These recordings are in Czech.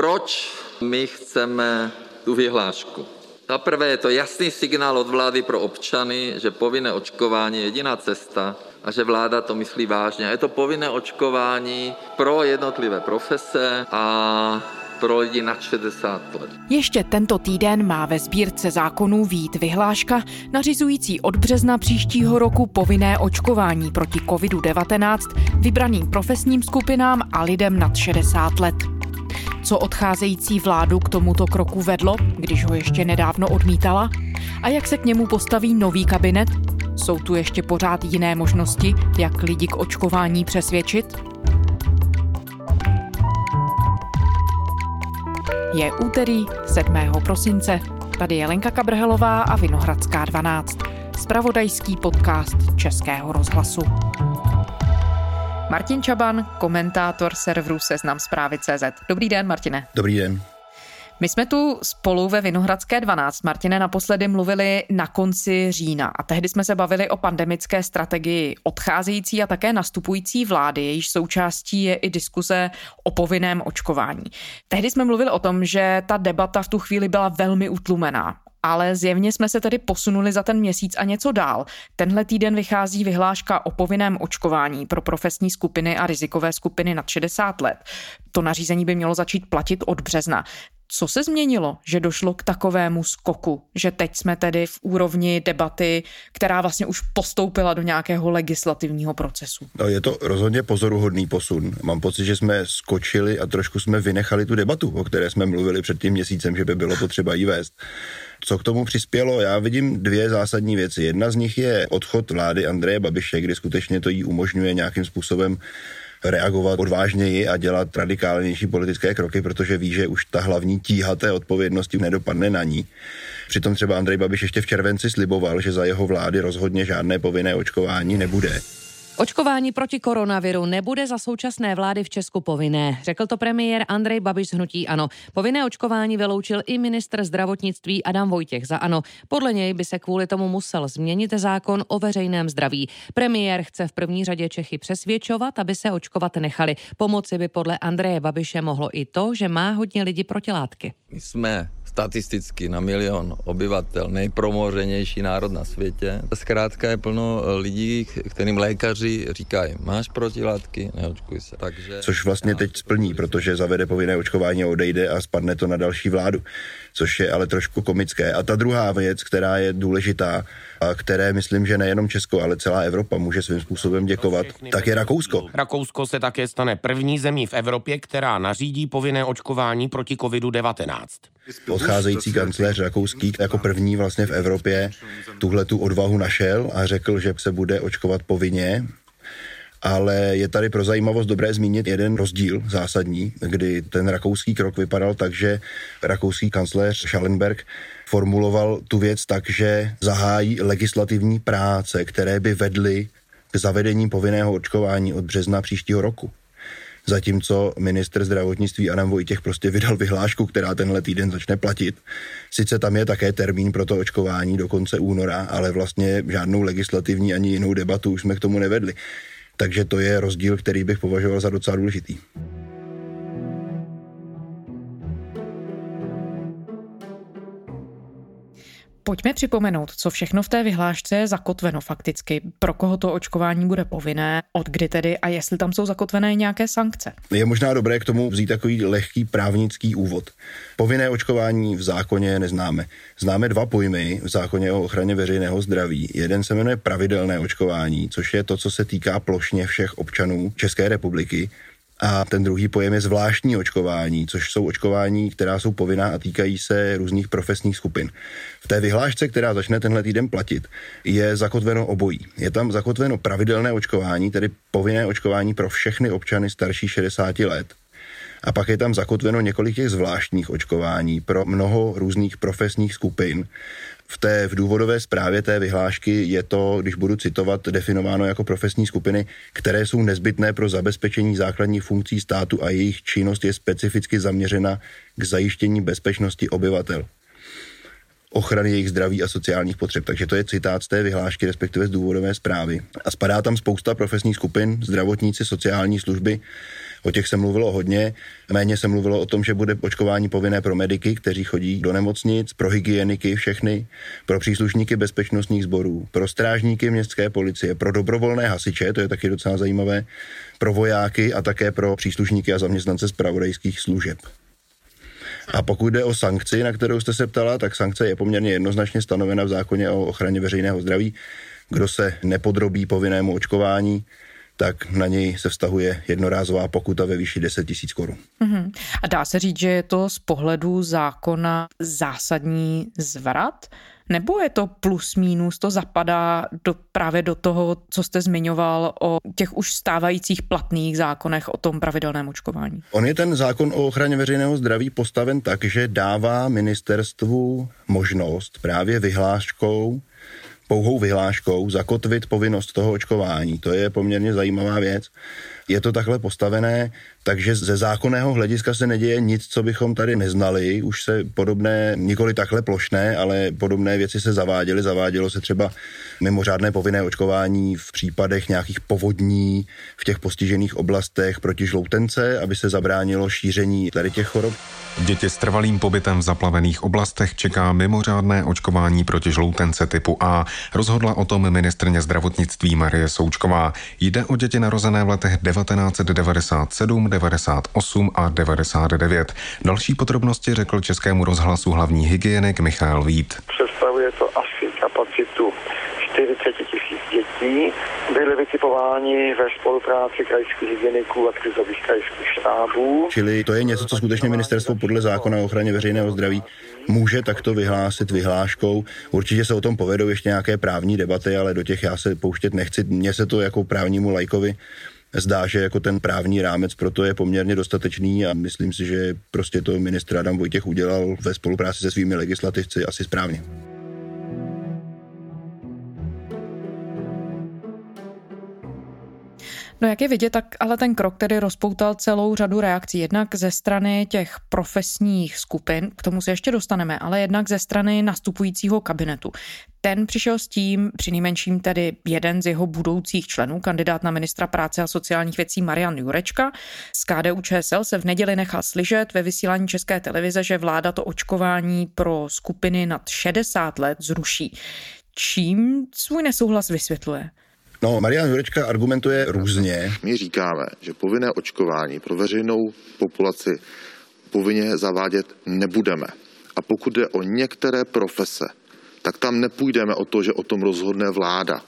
Proč my chceme tu vyhlášku? Za prvé je to jasný signál od vlády pro občany, že povinné očkování je jediná cesta a že vláda to myslí vážně. Je to povinné očkování pro jednotlivé profese a pro lidi nad 60 let. Ještě tento týden má ve sbírce zákonů vít vyhláška nařizující od března příštího roku povinné očkování proti COVID-19 vybraným profesním skupinám a lidem nad 60 let. Co odcházející vládu k tomuto kroku vedlo, když ho ještě nedávno odmítala? A jak se k němu postaví nový kabinet? Jsou tu ještě pořád jiné možnosti, jak lidi k očkování přesvědčit? Je úterý 7. prosince. Tady je Lenka Kabrhelová a Vinohradská 12. Spravodajský podcast Českého rozhlasu. Martin Čaban, komentátor serveru Seznam zprávy CZ. Dobrý den, Martine. Dobrý den. My jsme tu spolu ve Vinohradské 12, Martine, naposledy mluvili na konci října a tehdy jsme se bavili o pandemické strategii odcházející a také nastupující vlády, jejíž součástí je i diskuze o povinném očkování. Tehdy jsme mluvili o tom, že ta debata v tu chvíli byla velmi utlumená ale zjevně jsme se tedy posunuli za ten měsíc a něco dál. Tenhle týden vychází vyhláška o povinném očkování pro profesní skupiny a rizikové skupiny nad 60 let. To nařízení by mělo začít platit od března. Co se změnilo, že došlo k takovému skoku, že teď jsme tedy v úrovni debaty, která vlastně už postoupila do nějakého legislativního procesu? No, je to rozhodně pozoruhodný posun. Mám pocit, že jsme skočili a trošku jsme vynechali tu debatu, o které jsme mluvili před tím měsícem, že by bylo potřeba jí vést. Co k tomu přispělo? Já vidím dvě zásadní věci. Jedna z nich je odchod vlády Andreje Babiše, kdy skutečně to jí umožňuje nějakým způsobem reagovat odvážněji a dělat radikálnější politické kroky, protože ví, že už ta hlavní tíha té odpovědnosti nedopadne na ní. Přitom třeba Andrej Babiš ještě v červenci sliboval, že za jeho vlády rozhodně žádné povinné očkování nebude. Očkování proti koronaviru nebude za současné vlády v Česku povinné, řekl to premiér Andrej Babiš z Hnutí Ano. Povinné očkování vyloučil i ministr zdravotnictví Adam Vojtěch za Ano. Podle něj by se kvůli tomu musel změnit zákon o veřejném zdraví. Premiér chce v první řadě Čechy přesvědčovat, aby se očkovat nechali. Pomoci by podle Andreje Babiše mohlo i to, že má hodně lidí protilátky. My jsme statisticky na milion obyvatel nejpromořenější národ na světě. Zkrátka je plno lidí, kterým lékaři říkají, máš protilátky, neočkuj se. Takže... Což vlastně teď splní, protože zavede povinné očkování a odejde a spadne to na další vládu což je ale trošku komické. A ta druhá věc, která je důležitá, a které myslím, že nejenom Česko, ale celá Evropa může svým způsobem děkovat, tak je Rakousko. Rakousko se také stane první zemí v Evropě, která nařídí povinné očkování proti COVID-19. Odcházející kancléř rakouský jako první vlastně v Evropě tuhle tu odvahu našel a řekl, že se bude očkovat povinně ale je tady pro zajímavost dobré zmínit jeden rozdíl zásadní, kdy ten rakouský krok vypadal tak, že rakouský kancléř Schallenberg formuloval tu věc tak, že zahájí legislativní práce, které by vedly k zavedení povinného očkování od března příštího roku. Zatímco minister zdravotnictví Adam Vojtěch prostě vydal vyhlášku, která tenhle týden začne platit. Sice tam je také termín pro to očkování do konce února, ale vlastně žádnou legislativní ani jinou debatu už jsme k tomu nevedli. Takže to je rozdíl, který bych považoval za docela důležitý. Pojďme připomenout, co všechno v té vyhlášce je zakotveno fakticky, pro koho to očkování bude povinné, od kdy tedy a jestli tam jsou zakotvené nějaké sankce. Je možná dobré k tomu vzít takový lehký právnický úvod. Povinné očkování v zákoně neznáme. Známe dva pojmy v zákoně o ochraně veřejného zdraví. Jeden se jmenuje pravidelné očkování, což je to, co se týká plošně všech občanů České republiky a ten druhý pojem je zvláštní očkování, což jsou očkování, která jsou povinná a týkají se různých profesních skupin. V té vyhlášce, která začne tenhle týden platit, je zakotveno obojí. Je tam zakotveno pravidelné očkování, tedy povinné očkování pro všechny občany starší 60 let. A pak je tam zakotveno několik těch zvláštních očkování pro mnoho různých profesních skupin, v té v důvodové zprávě té vyhlášky je to, když budu citovat, definováno jako profesní skupiny, které jsou nezbytné pro zabezpečení základních funkcí státu a jejich činnost je specificky zaměřena k zajištění bezpečnosti obyvatel ochrany jejich zdraví a sociálních potřeb. Takže to je citát z té vyhlášky, respektive z důvodové zprávy. A spadá tam spousta profesních skupin, zdravotníci, sociální služby, O těch se mluvilo hodně. Méně se mluvilo o tom, že bude očkování povinné pro mediky, kteří chodí do nemocnic, pro hygieniky všechny, pro příslušníky bezpečnostních sborů, pro strážníky městské policie, pro dobrovolné hasiče, to je taky docela zajímavé, pro vojáky a také pro příslušníky a zaměstnance zpravodajských služeb. A pokud jde o sankci, na kterou jste se ptala, tak sankce je poměrně jednoznačně stanovena v zákoně o ochraně veřejného zdraví. Kdo se nepodrobí povinnému očkování, tak na něj se vztahuje jednorázová pokuta ve výši 10 tisíc korun. Uh-huh. A dá se říct, že je to z pohledu zákona zásadní zvrat? Nebo je to plus minus, to zapadá do, právě do toho, co jste zmiňoval o těch už stávajících platných zákonech o tom pravidelném očkování? On je ten zákon o ochraně veřejného zdraví postaven tak, že dává ministerstvu možnost právě vyhláškou pouhou vyhláškou zakotvit povinnost toho očkování. To je poměrně zajímavá věc. Je to takhle postavené, takže ze zákonného hlediska se neděje nic, co bychom tady neznali. Už se podobné, nikoli takhle plošné, ale podobné věci se zaváděly. Zavádělo se třeba mimořádné povinné očkování v případech nějakých povodní v těch postižených oblastech proti žloutence, aby se zabránilo šíření tady těch chorob. Děti s trvalým pobytem v zaplavených oblastech čeká mimořádné očkování proti žloutence typu A. Rozhodla o tom ministrně zdravotnictví Marie Součková. Jde o děti narozené v letech 1997, 98 a 99. Další podrobnosti řekl Českému rozhlasu hlavní hygienik Michal Vít. Představuje to asi kapacitu 40 tisíc dětí. Byly vytipováni ve spolupráci krajských hygieniků a krizových krajských štábů. Čili to je něco, co skutečně ministerstvo podle zákona o ochraně veřejného zdraví může takto vyhlásit vyhláškou. Určitě se o tom povedou ještě nějaké právní debaty, ale do těch já se pouštět nechci. Mně se to jako právnímu lajkovi zdá, že jako ten právní rámec proto je poměrně dostatečný a myslím si, že prostě to ministr Adam Vojtěch udělal ve spolupráci se svými legislativci asi správně. No jak je vidět, tak ale ten krok tedy rozpoutal celou řadu reakcí. Jednak ze strany těch profesních skupin, k tomu se ještě dostaneme, ale jednak ze strany nastupujícího kabinetu. Ten přišel s tím, při nejmenším tedy jeden z jeho budoucích členů, kandidát na ministra práce a sociálních věcí Marian Jurečka. Z KDU ČSL se v neděli nechal slyšet ve vysílání České televize, že vláda to očkování pro skupiny nad 60 let zruší. Čím svůj nesouhlas vysvětluje? No, Marian Jurečka argumentuje různě. My říkáme, že povinné očkování pro veřejnou populaci povinně zavádět nebudeme. A pokud jde o některé profese, tak tam nepůjdeme o to, že o tom rozhodne vláda,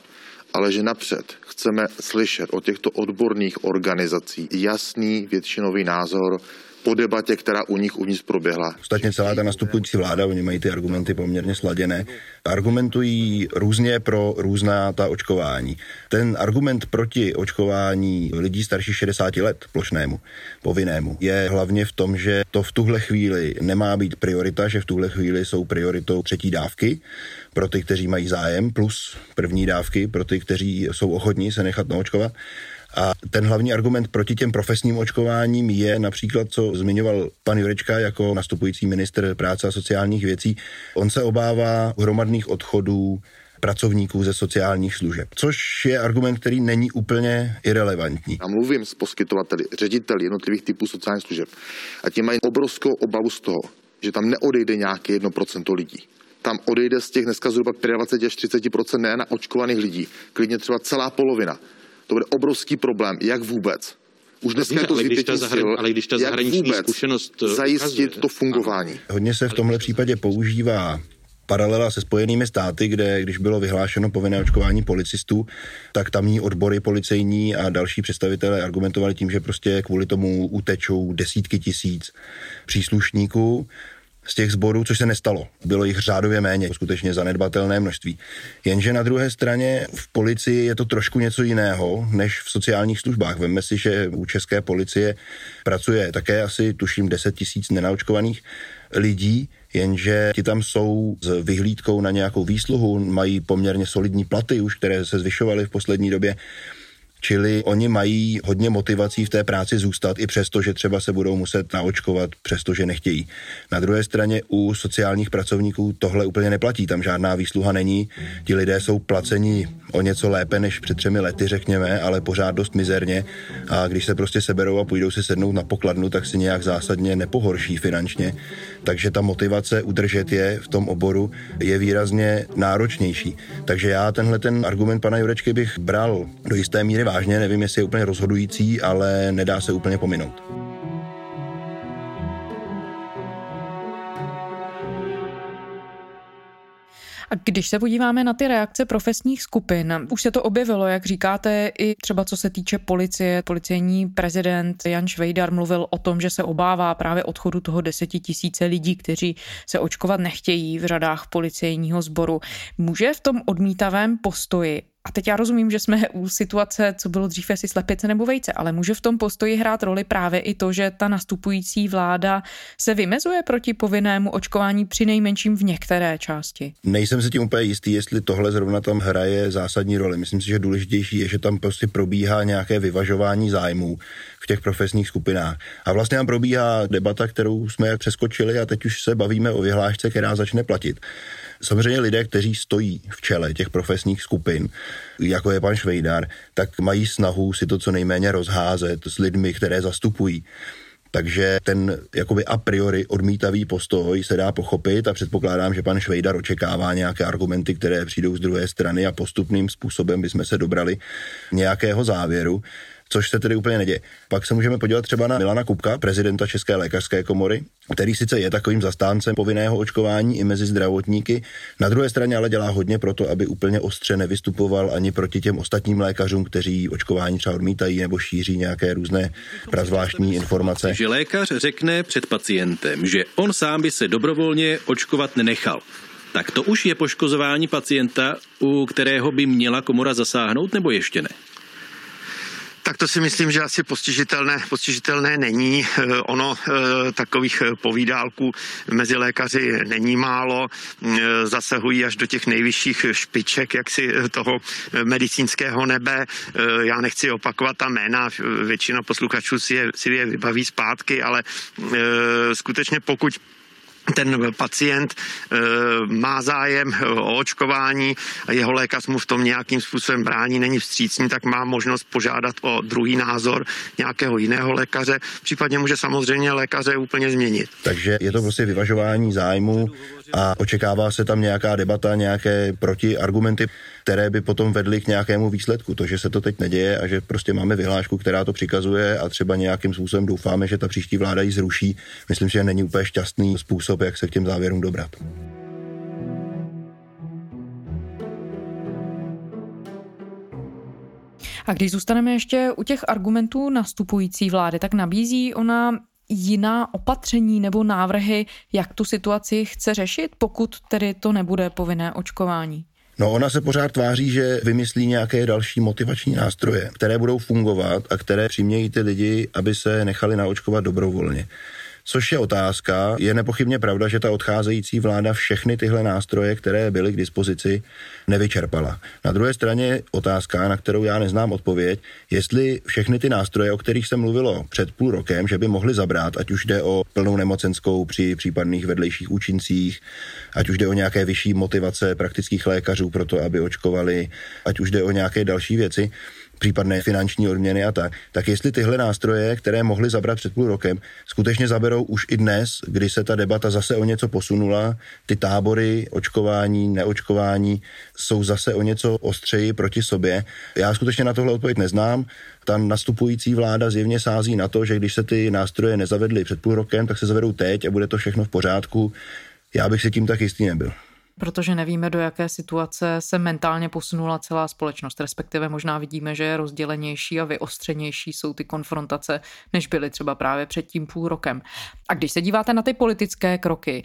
ale že napřed chceme slyšet od těchto odborných organizací jasný většinový názor po debatě, která u nich uvnitř proběhla. Ostatně celá ta nastupující vláda, oni mají ty argumenty poměrně sladěné, argumentují různě pro různá ta očkování. Ten argument proti očkování lidí starších 60 let, plošnému, povinnému, je hlavně v tom, že to v tuhle chvíli nemá být priorita, že v tuhle chvíli jsou prioritou třetí dávky pro ty, kteří mají zájem, plus první dávky pro ty, kteří jsou ochotní se nechat naočkovat. A ten hlavní argument proti těm profesním očkováním je například, co zmiňoval pan Jurečka jako nastupující minister práce a sociálních věcí. On se obává hromadných odchodů pracovníků ze sociálních služeb, což je argument, který není úplně irrelevantní. A mluvím s poskytovateli, řediteli jednotlivých typů sociálních služeb a ti mají obrovskou obavu z toho, že tam neodejde nějaké 1% lidí. Tam odejde z těch dneska zhruba 25 až 30% ne na očkovaných lidí, klidně třeba celá polovina. To bude obrovský problém, jak vůbec. Už dneska je to ale když ta, zahrani- ale když ta zahraniční zkušenost eh, zajistit ukazuje. to fungování. Hodně se v tomhle případě používá paralela se Spojenými státy, kde když bylo vyhlášeno povinné očkování policistů, tak tamní odbory policejní a další představitelé argumentovali tím, že prostě kvůli tomu utečou desítky tisíc příslušníků z těch sborů, což se nestalo. Bylo jich řádově méně, skutečně zanedbatelné množství. Jenže na druhé straně v policii je to trošku něco jiného než v sociálních službách. Vemme si, že u české policie pracuje také asi, tuším, 10 tisíc nenaočkovaných lidí, jenže ti tam jsou s vyhlídkou na nějakou výsluhu, mají poměrně solidní platy už, které se zvyšovaly v poslední době Čili oni mají hodně motivací v té práci zůstat, i přesto, že třeba se budou muset naočkovat, přestože nechtějí. Na druhé straně u sociálních pracovníků tohle úplně neplatí, tam žádná výsluha není. Ti lidé jsou placeni o něco lépe než před třemi lety, řekněme, ale pořád dost mizerně. A když se prostě seberou a půjdou si sednout na pokladnu, tak si nějak zásadně nepohorší finančně. Takže ta motivace udržet je v tom oboru je výrazně náročnější. Takže já tenhle ten argument pana Jurečky bych bral do jisté míry vážně, nevím, jestli je úplně rozhodující, ale nedá se úplně pominout. A když se podíváme na ty reakce profesních skupin, už se to objevilo, jak říkáte, i třeba co se týče policie. Policejní prezident Jan Švejdar mluvil o tom, že se obává právě odchodu toho deseti tisíce lidí, kteří se očkovat nechtějí v řadách policejního sboru. Může v tom odmítavém postoji a teď já rozumím, že jsme u situace, co bylo dřív, jestli slepice nebo vejce, ale může v tom postoji hrát roli právě i to, že ta nastupující vláda se vymezuje proti povinnému očkování při nejmenším v některé části. Nejsem si tím úplně jistý, jestli tohle zrovna tam hraje zásadní roli. Myslím si, že důležitější je, že tam prostě probíhá nějaké vyvažování zájmů v těch profesních skupinách. A vlastně tam probíhá debata, kterou jsme přeskočili a teď už se bavíme o vyhlášce, která začne platit. Samozřejmě lidé, kteří stojí v čele těch profesních skupin, jako je pan Švejdar, tak mají snahu si to co nejméně rozházet s lidmi, které zastupují. Takže ten jakoby a priori odmítavý postoj se dá pochopit a předpokládám, že pan Švejdar očekává nějaké argumenty, které přijdou z druhé strany a postupným způsobem bychom se dobrali nějakého závěru což se tedy úplně neděje. Pak se můžeme podívat třeba na Milana Kupka, prezidenta České lékařské komory, který sice je takovým zastáncem povinného očkování i mezi zdravotníky, na druhé straně ale dělá hodně pro to, aby úplně ostře nevystupoval ani proti těm ostatním lékařům, kteří očkování třeba odmítají nebo šíří nějaké různé prazvláštní informace. Že lékař řekne před pacientem, že on sám by se dobrovolně očkovat nenechal. Tak to už je poškozování pacienta, u kterého by měla komora zasáhnout, nebo ještě ne? Tak to si myslím, že asi postižitelné, postižitelné není. Eh, ono eh, takových eh, povídálků mezi lékaři není málo. Zasahují až do těch nejvyšších špiček jaksi toho medicínského nebe. Já nechci opakovat ta jména, většina posluchačů si je, si je vybaví zpátky, ale skutečně pokud ten pacient e, má zájem o očkování a jeho lékař mu v tom nějakým způsobem brání, není vstřícný, tak má možnost požádat o druhý názor nějakého jiného lékaře, případně může samozřejmě lékaře úplně změnit. Takže je to prostě vyvažování zájmu a očekává se tam nějaká debata, nějaké protiargumenty, které by potom vedly k nějakému výsledku. To, že se to teď neděje a že prostě máme vyhlášku, která to přikazuje a třeba nějakým způsobem doufáme, že ta příští vláda ji zruší, myslím, že není úplně šťastný způsob, jak se k těm závěrům dobrat. A když zůstaneme ještě u těch argumentů nastupující vlády, tak nabízí ona jiná opatření nebo návrhy, jak tu situaci chce řešit, pokud tedy to nebude povinné očkování? No ona se pořád tváří, že vymyslí nějaké další motivační nástroje, které budou fungovat a které přimějí ty lidi, aby se nechali naočkovat dobrovolně což je otázka. Je nepochybně pravda, že ta odcházející vláda všechny tyhle nástroje, které byly k dispozici, nevyčerpala. Na druhé straně otázka, na kterou já neznám odpověď, jestli všechny ty nástroje, o kterých se mluvilo před půl rokem, že by mohly zabrat, ať už jde o plnou nemocenskou při případných vedlejších účincích, ať už jde o nějaké vyšší motivace praktických lékařů pro to, aby očkovali, ať už jde o nějaké další věci, případné finanční odměny a tak, tak jestli tyhle nástroje, které mohly zabrat před půl rokem, skutečně zaberou už i dnes, kdy se ta debata zase o něco posunula, ty tábory očkování, neočkování jsou zase o něco ostřeji proti sobě. Já skutečně na tohle odpověď neznám. Ta nastupující vláda zjevně sází na to, že když se ty nástroje nezavedly před půl rokem, tak se zavedou teď a bude to všechno v pořádku. Já bych si tím tak jistý nebyl protože nevíme, do jaké situace se mentálně posunula celá společnost. Respektive možná vidíme, že je rozdělenější a vyostřenější jsou ty konfrontace, než byly třeba právě před tím půl rokem. A když se díváte na ty politické kroky,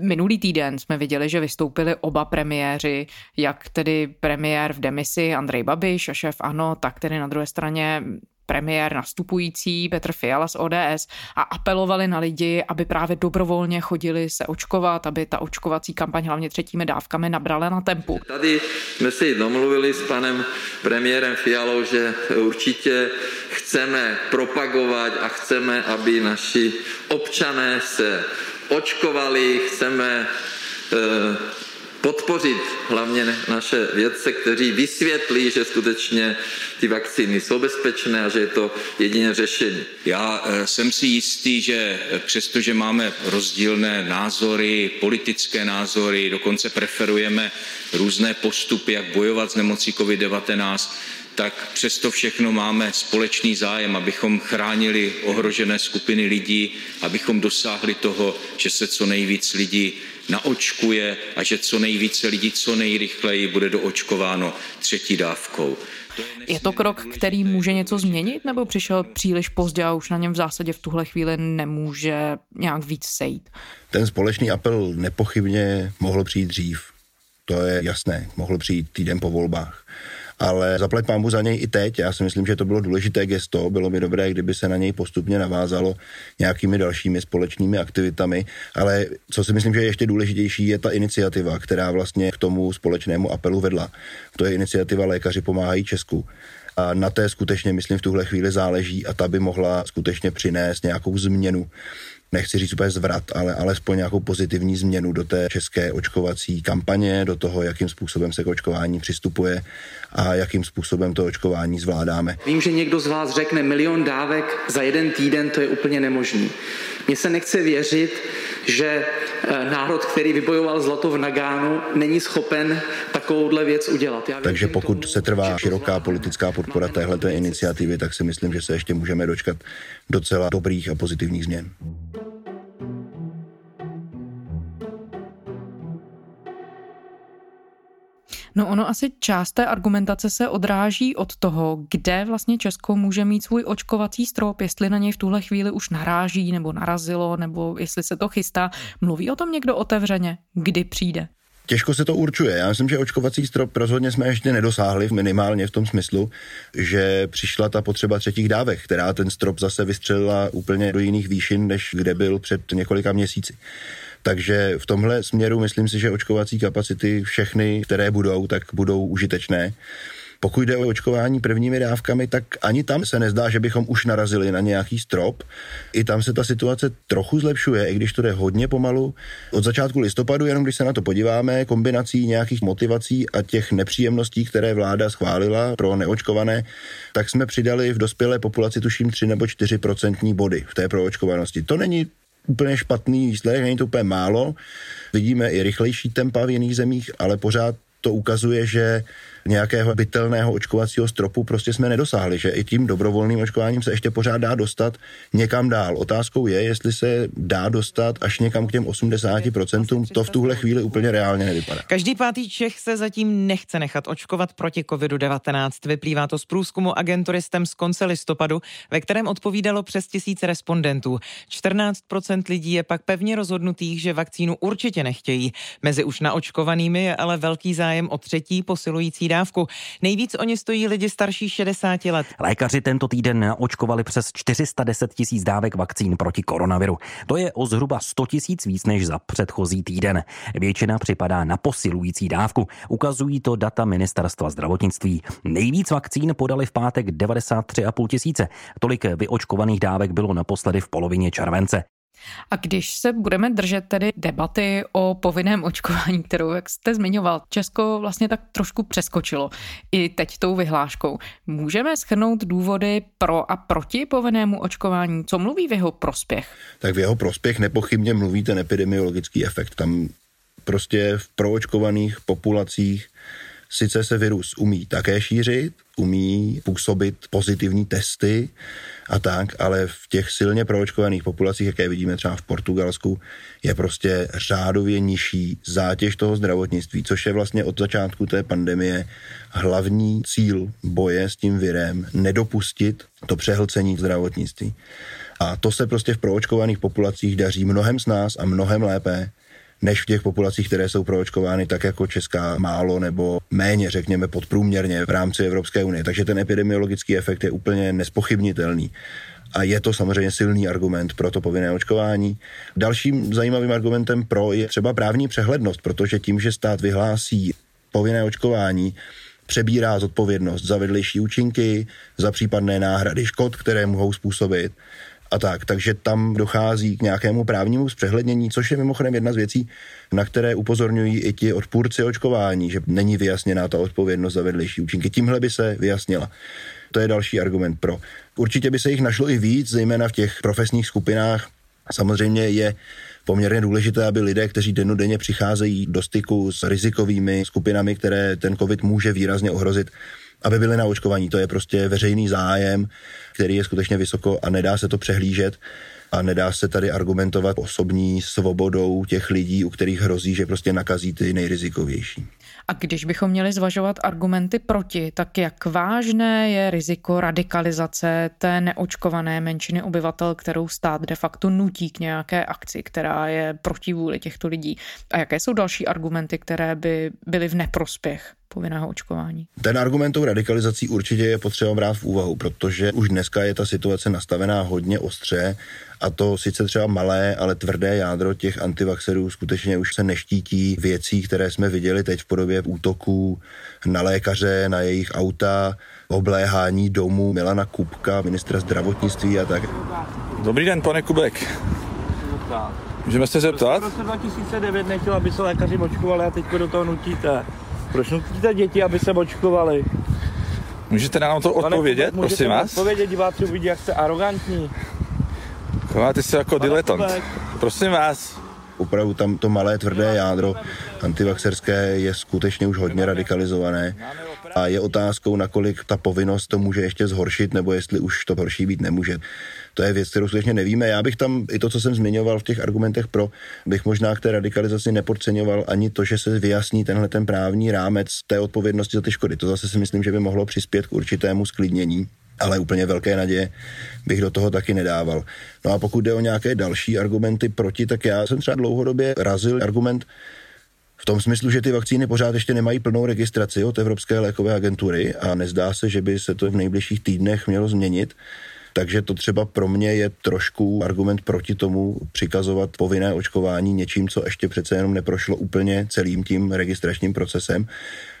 Minulý týden jsme viděli, že vystoupili oba premiéři, jak tedy premiér v demisi Andrej Babiš a šéf ANO, tak tedy na druhé straně premiér nastupující Petr Fiala z ODS a apelovali na lidi, aby právě dobrovolně chodili se očkovat, aby ta očkovací kampaň hlavně třetími dávkami nabrala na tempu. Tady jsme si domluvili s panem premiérem Fialou, že určitě chceme propagovat a chceme, aby naši občané se očkovali, chceme eh, podpořit hlavně naše vědce, kteří vysvětlí, že skutečně ty vakcíny jsou bezpečné a že je to jediné řešení. Já eh, jsem si jistý, že přestože máme rozdílné názory, politické názory, dokonce preferujeme různé postupy, jak bojovat s nemocí COVID-19, tak přesto všechno máme společný zájem, abychom chránili ohrožené skupiny lidí, abychom dosáhli toho, že se co nejvíc lidí naočkuje a že co nejvíce lidí co nejrychleji bude doočkováno třetí dávkou. Je to krok, který může něco změnit, nebo přišel příliš pozdě a už na něm v zásadě v tuhle chvíli nemůže nějak víc sejít? Ten společný apel nepochybně mohl přijít dřív. To je jasné, mohl přijít týden po volbách ale zaplať pámu za něj i teď. Já si myslím, že to bylo důležité gesto, bylo by dobré, kdyby se na něj postupně navázalo nějakými dalšími společnými aktivitami, ale co si myslím, že je ještě důležitější, je ta iniciativa, která vlastně k tomu společnému apelu vedla. To je iniciativa Lékaři pomáhají Česku. A na té skutečně, myslím, v tuhle chvíli záleží a ta by mohla skutečně přinést nějakou změnu nechci říct úplně zvrat, ale alespoň nějakou pozitivní změnu do té české očkovací kampaně, do toho, jakým způsobem se k očkování přistupuje a jakým způsobem to očkování zvládáme. Vím, že někdo z vás řekne milion dávek za jeden týden, to je úplně nemožný. Mně se nechce věřit, že národ, který vybojoval zlato v Nagánu, není schopen takovouhle věc udělat. Já Takže pokud se trvá široká politická podpora téhleté iniciativy, tak si myslím, že se ještě můžeme dočkat docela dobrých a pozitivních změn. No ono asi část té argumentace se odráží od toho, kde vlastně Česko může mít svůj očkovací strop, jestli na něj v tuhle chvíli už naráží nebo narazilo, nebo jestli se to chystá. Mluví o tom někdo otevřeně, kdy přijde? Těžko se to určuje. Já myslím, že očkovací strop rozhodně jsme ještě nedosáhli, minimálně v tom smyslu, že přišla ta potřeba třetích dávek, která ten strop zase vystřelila úplně do jiných výšin, než kde byl před několika měsíci. Takže v tomhle směru myslím si, že očkovací kapacity všechny, které budou, tak budou užitečné. Pokud jde o očkování prvními dávkami, tak ani tam se nezdá, že bychom už narazili na nějaký strop. I tam se ta situace trochu zlepšuje, i když to jde hodně pomalu. Od začátku listopadu, jenom když se na to podíváme, kombinací nějakých motivací a těch nepříjemností, které vláda schválila pro neočkované, tak jsme přidali v dospělé populaci tuším 3 nebo 4 procentní body v té proočkovanosti. To není úplně špatný výsledek, není to úplně málo. Vidíme i rychlejší tempa v jiných zemích, ale pořád to ukazuje, že nějakého bytelného očkovacího stropu prostě jsme nedosáhli, že i tím dobrovolným očkováním se ještě pořád dá dostat někam dál. Otázkou je, jestli se dá dostat až někam k těm 80%, to v tuhle chvíli úplně reálně nevypadá. Každý pátý Čech se zatím nechce nechat očkovat proti COVID-19. Vyplývá to z průzkumu agenturistem z konce listopadu, ve kterém odpovídalo přes tisíc respondentů. 14% lidí je pak pevně rozhodnutých, že vakcínu určitě nechtějí. Mezi už naočkovanými je ale velký zájem o třetí posilující dávku. Nejvíc o ně stojí lidi starší 60 let. Lékaři tento týden naočkovali přes 410 tisíc dávek vakcín proti koronaviru. To je o zhruba 100 tisíc víc než za předchozí týden. Většina připadá na posilující dávku. Ukazují to data ministerstva zdravotnictví. Nejvíc vakcín podali v pátek 93,5 tisíce. Tolik vyočkovaných dávek bylo naposledy v polovině července. A když se budeme držet tedy debaty o povinném očkování, kterou, jak jste zmiňoval, Česko vlastně tak trošku přeskočilo i teď tou vyhláškou. Můžeme schrnout důvody pro a proti povinnému očkování? Co mluví v jeho prospěch? Tak v jeho prospěch nepochybně mluví ten epidemiologický efekt. Tam prostě v proočkovaných populacích sice se virus umí také šířit, umí působit pozitivní testy, a tak, ale v těch silně proočkovaných populacích, jaké vidíme třeba v Portugalsku, je prostě řádově nižší zátěž toho zdravotnictví, což je vlastně od začátku té pandemie hlavní cíl boje s tím virem, nedopustit to přehlcení zdravotnictví. A to se prostě v proočkovaných populacích daří mnohem z nás a mnohem lépe než v těch populacích, které jsou proočkovány tak jako Česká málo nebo méně, řekněme, podprůměrně v rámci Evropské unie. Takže ten epidemiologický efekt je úplně nespochybnitelný. A je to samozřejmě silný argument pro to povinné očkování. Dalším zajímavým argumentem pro je třeba právní přehlednost, protože tím, že stát vyhlásí povinné očkování, přebírá zodpovědnost za vedlejší účinky, za případné náhrady škod, které mohou způsobit a tak. Takže tam dochází k nějakému právnímu zpřehlednění, což je mimochodem jedna z věcí, na které upozorňují i ti odpůrci očkování, že není vyjasněná ta odpovědnost za vedlejší účinky. Tímhle by se vyjasnila. To je další argument pro. Určitě by se jich našlo i víc, zejména v těch profesních skupinách. Samozřejmě je poměrně důležité, aby lidé, kteří denodenně přicházejí do styku s rizikovými skupinami, které ten COVID může výrazně ohrozit, aby byli na očkování. To je prostě veřejný zájem, který je skutečně vysoko a nedá se to přehlížet a nedá se tady argumentovat osobní svobodou těch lidí, u kterých hrozí, že prostě nakazí ty nejrizikovější. A když bychom měli zvažovat argumenty proti, tak jak vážné je riziko radikalizace té neočkované menšiny obyvatel, kterou stát de facto nutí k nějaké akci, která je proti vůli těchto lidí? A jaké jsou další argumenty, které by byly v neprospěch povinného očkování. Ten argument tou radikalizací určitě je potřeba brát v úvahu, protože už dneska je ta situace nastavená hodně ostře a to sice třeba malé, ale tvrdé jádro těch antivaxerů skutečně už se neštítí věcí, které jsme viděli teď v podobě útoků na lékaře, na jejich auta, obléhání domů Milana Kupka, ministra zdravotnictví a tak. Dobrý den, pane Kubek. Můžeme se zeptat? V roce 2009 nechtěl, aby se lékaři očkovali a teď do toho nutíte. Proč nutíte děti, aby se očkovali? Můžete nám to odpovědět, Můžete prosím vás? odpovědět, diváci uvidí, jak jste arrogantní. Chováte se jako Pane diletant. Kubek. Prosím vás. Opravdu tam to malé tvrdé jádro antivaxerské je skutečně už hodně radikalizované a je otázkou, nakolik ta povinnost to může ještě zhoršit, nebo jestli už to horší být nemůže. To je věc, kterou skutečně nevíme. Já bych tam i to, co jsem zmiňoval v těch argumentech pro, bych možná k té radikalizaci nepodceňoval ani to, že se vyjasní tenhle ten právní rámec té odpovědnosti za ty škody. To zase si myslím, že by mohlo přispět k určitému sklidnění ale úplně velké naděje bych do toho taky nedával. No a pokud jde o nějaké další argumenty proti, tak já jsem třeba dlouhodobě razil argument v tom smyslu, že ty vakcíny pořád ještě nemají plnou registraci od Evropské lékové agentury a nezdá se, že by se to v nejbližších týdnech mělo změnit. Takže to třeba pro mě je trošku argument proti tomu přikazovat povinné očkování něčím, co ještě přece jenom neprošlo úplně celým tím registračním procesem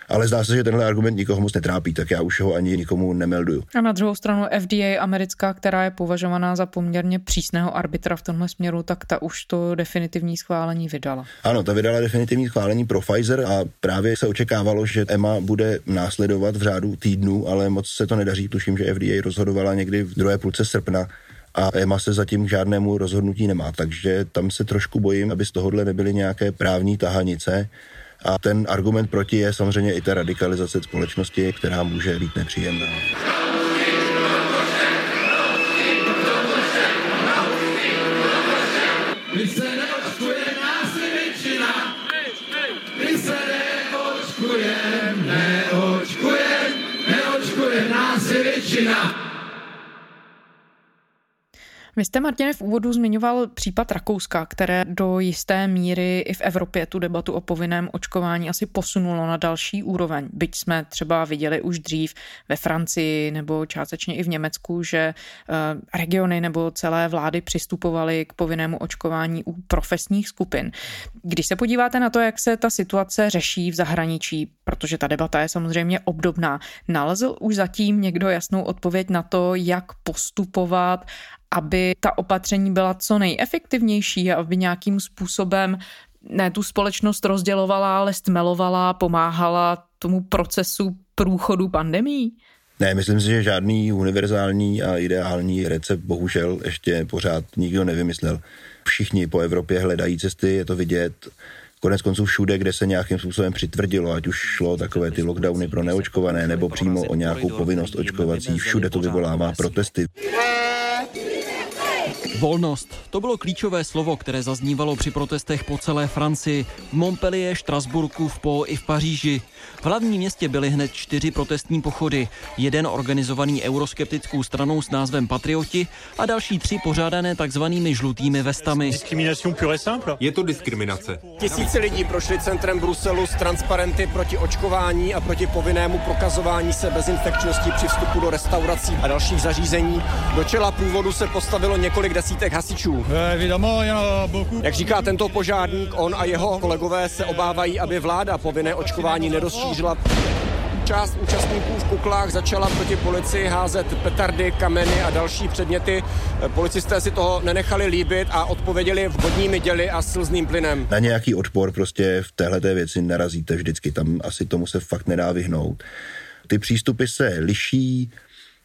ale zdá se, že tenhle argument nikoho moc netrápí, tak já už ho ani nikomu nemelduju. A na druhou stranu FDA americká, která je považovaná za poměrně přísného arbitra v tomhle směru, tak ta už to definitivní schválení vydala. Ano, ta vydala definitivní schválení pro Pfizer a právě se očekávalo, že EMA bude následovat v řádu týdnů, ale moc se to nedaří. Tuším, že FDA rozhodovala někdy v druhé půlce srpna a EMA se zatím k žádnému rozhodnutí nemá, takže tam se trošku bojím, aby z tohohle nebyly nějaké právní tahanice. A ten argument proti je samozřejmě i ta radikalizace společnosti, která může být nepříjemná. Vy jste, Martine, v úvodu zmiňoval případ Rakouska, které do jisté míry i v Evropě tu debatu o povinném očkování asi posunulo na další úroveň. Byť jsme třeba viděli už dřív ve Francii nebo částečně i v Německu, že eh, regiony nebo celé vlády přistupovaly k povinnému očkování u profesních skupin. Když se podíváte na to, jak se ta situace řeší v zahraničí, protože ta debata je samozřejmě obdobná, nalezl už zatím někdo jasnou odpověď na to, jak postupovat aby ta opatření byla co nejefektivnější a aby nějakým způsobem ne tu společnost rozdělovala, ale stmelovala, pomáhala tomu procesu průchodu pandemí? Ne, myslím si, že žádný univerzální a ideální recept bohužel ještě pořád nikdo nevymyslel. Všichni po Evropě hledají cesty, je to vidět. Konec konců všude, kde se nějakým způsobem přitvrdilo, ať už šlo takové ty lockdowny pro neočkované nebo přímo o nějakou povinnost očkovací, všude to vyvolává protesty. Volnost. To bylo klíčové slovo, které zaznívalo při protestech po celé Francii. V Montpellier, Štrasburku, v Po i v Paříži. V hlavním městě byly hned čtyři protestní pochody. Jeden organizovaný euroskeptickou stranou s názvem Patrioti a další tři pořádané takzvanými žlutými vestami. Je to diskriminace. Tisíce lidí prošli centrem Bruselu s transparenty proti očkování a proti povinnému prokazování se bezinfekčnosti při vstupu do restaurací a dalších zařízení. Do čela průvodu se postavilo několik desítek hasičů. Jak říká tento požárník, on a jeho kolegové se obávají, aby vláda povinné očkování nerozšířila. Část účastníků v kuklách začala proti policii házet petardy, kameny a další předměty. Policisté si toho nenechali líbit a odpověděli vodními děly a slzným plynem. Na nějaký odpor prostě v téhle věci narazíte vždycky, tam asi tomu se fakt nedá vyhnout. Ty přístupy se liší,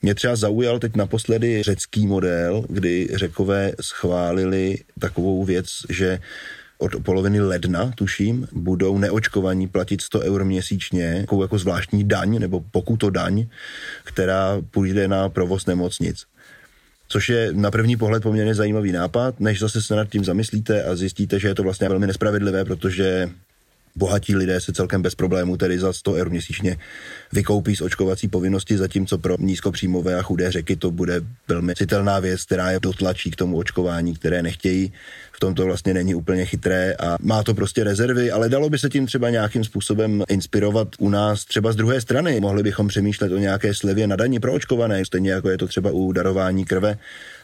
mě třeba zaujal teď naposledy řecký model, kdy řekové schválili takovou věc, že od poloviny ledna, tuším, budou neočkovaní platit 100 eur měsíčně, jako, jako zvláštní daň nebo pokuto daň, která půjde na provoz nemocnic. Což je na první pohled poměrně zajímavý nápad, než zase se nad tím zamyslíte a zjistíte, že je to vlastně velmi nespravedlivé, protože bohatí lidé se celkem bez problémů tedy za 100 eur měsíčně vykoupí z očkovací povinnosti, zatímco pro nízkopříjmové a chudé řeky to bude velmi citelná věc, která je dotlačí k tomu očkování, které nechtějí. V tom to vlastně není úplně chytré a má to prostě rezervy, ale dalo by se tím třeba nějakým způsobem inspirovat u nás třeba z druhé strany. Mohli bychom přemýšlet o nějaké slevě na daní pro očkované, stejně jako je to třeba u darování krve.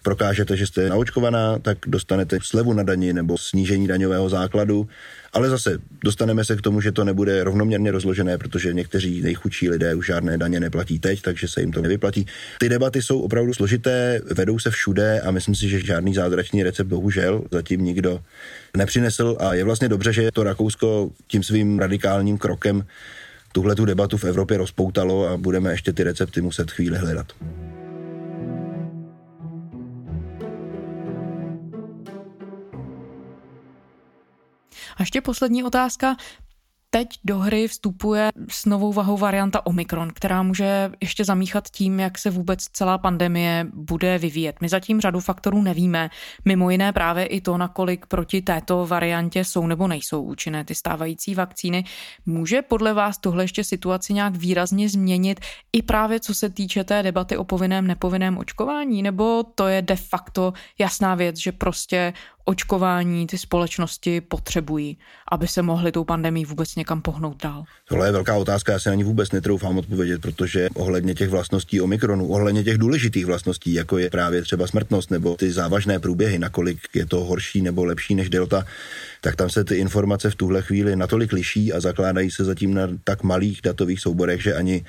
Prokážete, že jste naočkovaná, tak dostanete slevu na daní nebo snížení daňového základu. Ale zase dostaneme se k tomu, že to nebude rovnoměrně rozložené, protože někteří nejchudší lidé už žádné daně neplatí teď, takže se jim to nevyplatí. Ty debaty jsou opravdu složité, vedou se všude a myslím si, že žádný zázračný recept bohužel zatím nikdo nepřinesl a je vlastně dobře, že to Rakousko tím svým radikálním krokem tuhle tu debatu v Evropě rozpoutalo a budeme ještě ty recepty muset chvíli hledat. A ještě poslední otázka. Teď do hry vstupuje s novou vahou varianta Omikron, která může ještě zamíchat tím, jak se vůbec celá pandemie bude vyvíjet. My zatím řadu faktorů nevíme, mimo jiné právě i to, nakolik proti této variantě jsou nebo nejsou účinné ty stávající vakcíny. Může podle vás tohle ještě situaci nějak výrazně změnit i právě co se týče té debaty o povinném nepovinném očkování, nebo to je de facto jasná věc, že prostě očkování ty společnosti potřebují, aby se mohly tou pandemí vůbec někam pohnout dál? Tohle je velká otázka, já se na ní vůbec netroufám odpovědět, protože ohledně těch vlastností Omikronu, ohledně těch důležitých vlastností, jako je právě třeba smrtnost nebo ty závažné průběhy, nakolik je to horší nebo lepší než delta, tak tam se ty informace v tuhle chvíli natolik liší a zakládají se zatím na tak malých datových souborech, že ani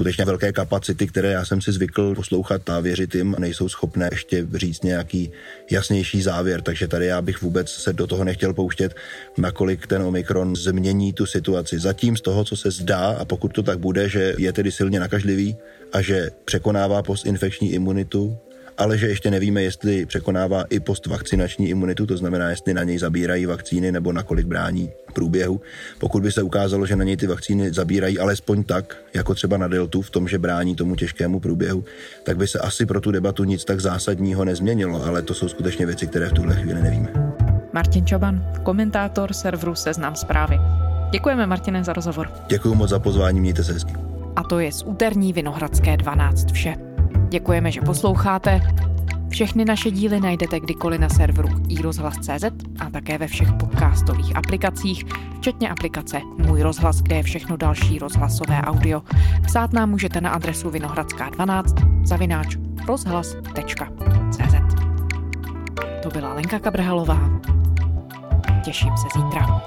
skutečně velké kapacity, které já jsem si zvykl poslouchat a věřit jim, nejsou schopné ještě říct nějaký jasnější závěr. Takže tady já bych vůbec se do toho nechtěl pouštět, nakolik ten Omikron změní tu situaci. Zatím z toho, co se zdá, a pokud to tak bude, že je tedy silně nakažlivý a že překonává postinfekční imunitu, ale že ještě nevíme, jestli překonává i postvakcinační imunitu, to znamená, jestli na něj zabírají vakcíny nebo nakolik brání průběhu. Pokud by se ukázalo, že na něj ty vakcíny zabírají alespoň tak, jako třeba na deltu, v tom, že brání tomu těžkému průběhu, tak by se asi pro tu debatu nic tak zásadního nezměnilo, ale to jsou skutečně věci, které v tuhle chvíli nevíme. Martin Čoban, komentátor serveru Seznam zprávy. Děkujeme, Martine, za rozhovor. Děkuji moc za pozvání, mějte se hezky. A to je z úterní Vinohradské 12 vše. Děkujeme, že posloucháte. Všechny naše díly najdete kdykoliv na serveru iRozhlas.cz a také ve všech podcastových aplikacích, včetně aplikace Můj rozhlas, kde je všechno další rozhlasové audio. Psát nám můžete na adresu vinohradská12 zavináč rozhlas.cz To byla Lenka Kabrhalová. Těším se zítra.